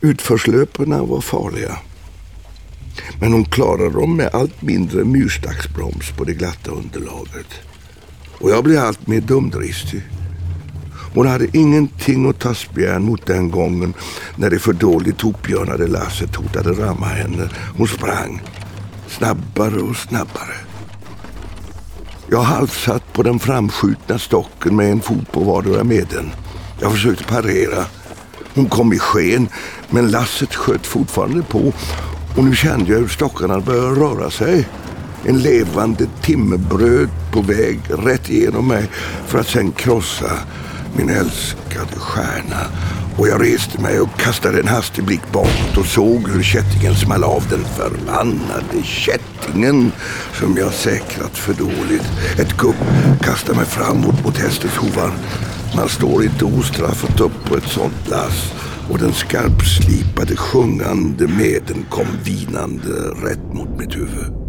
Utförslöporna var farliga. Men hon klarade dem med allt mindre myrstacksbroms på det glatta underlaget. Och jag blev allt mer dumdristig. Hon hade ingenting att ta spjärn mot den gången när det för dåligt hopbjörnade lasset hotade ramma henne. Hon sprang snabbare och snabbare. Jag halvsatt på den framskjutna stocken med en fot på vardera meden. Jag försökte parera. Hon kom i sken, men lasset sköt fortfarande på och nu kände jag hur stockarna började röra sig. En levande timmerbröd på väg rätt igenom mig för att sen krossa min älskade stjärna. Och jag reste mig och kastade en hastig blick bakåt och såg hur kättingen small av den förbannade kättingen som jag säkrat för dåligt. Ett gupp kastade mig framåt mot hästens hovar. Man står inte ostraffat upp på ett sånt lass och den skarpslipade sjungande meden kom vinande rätt mot mitt huvud.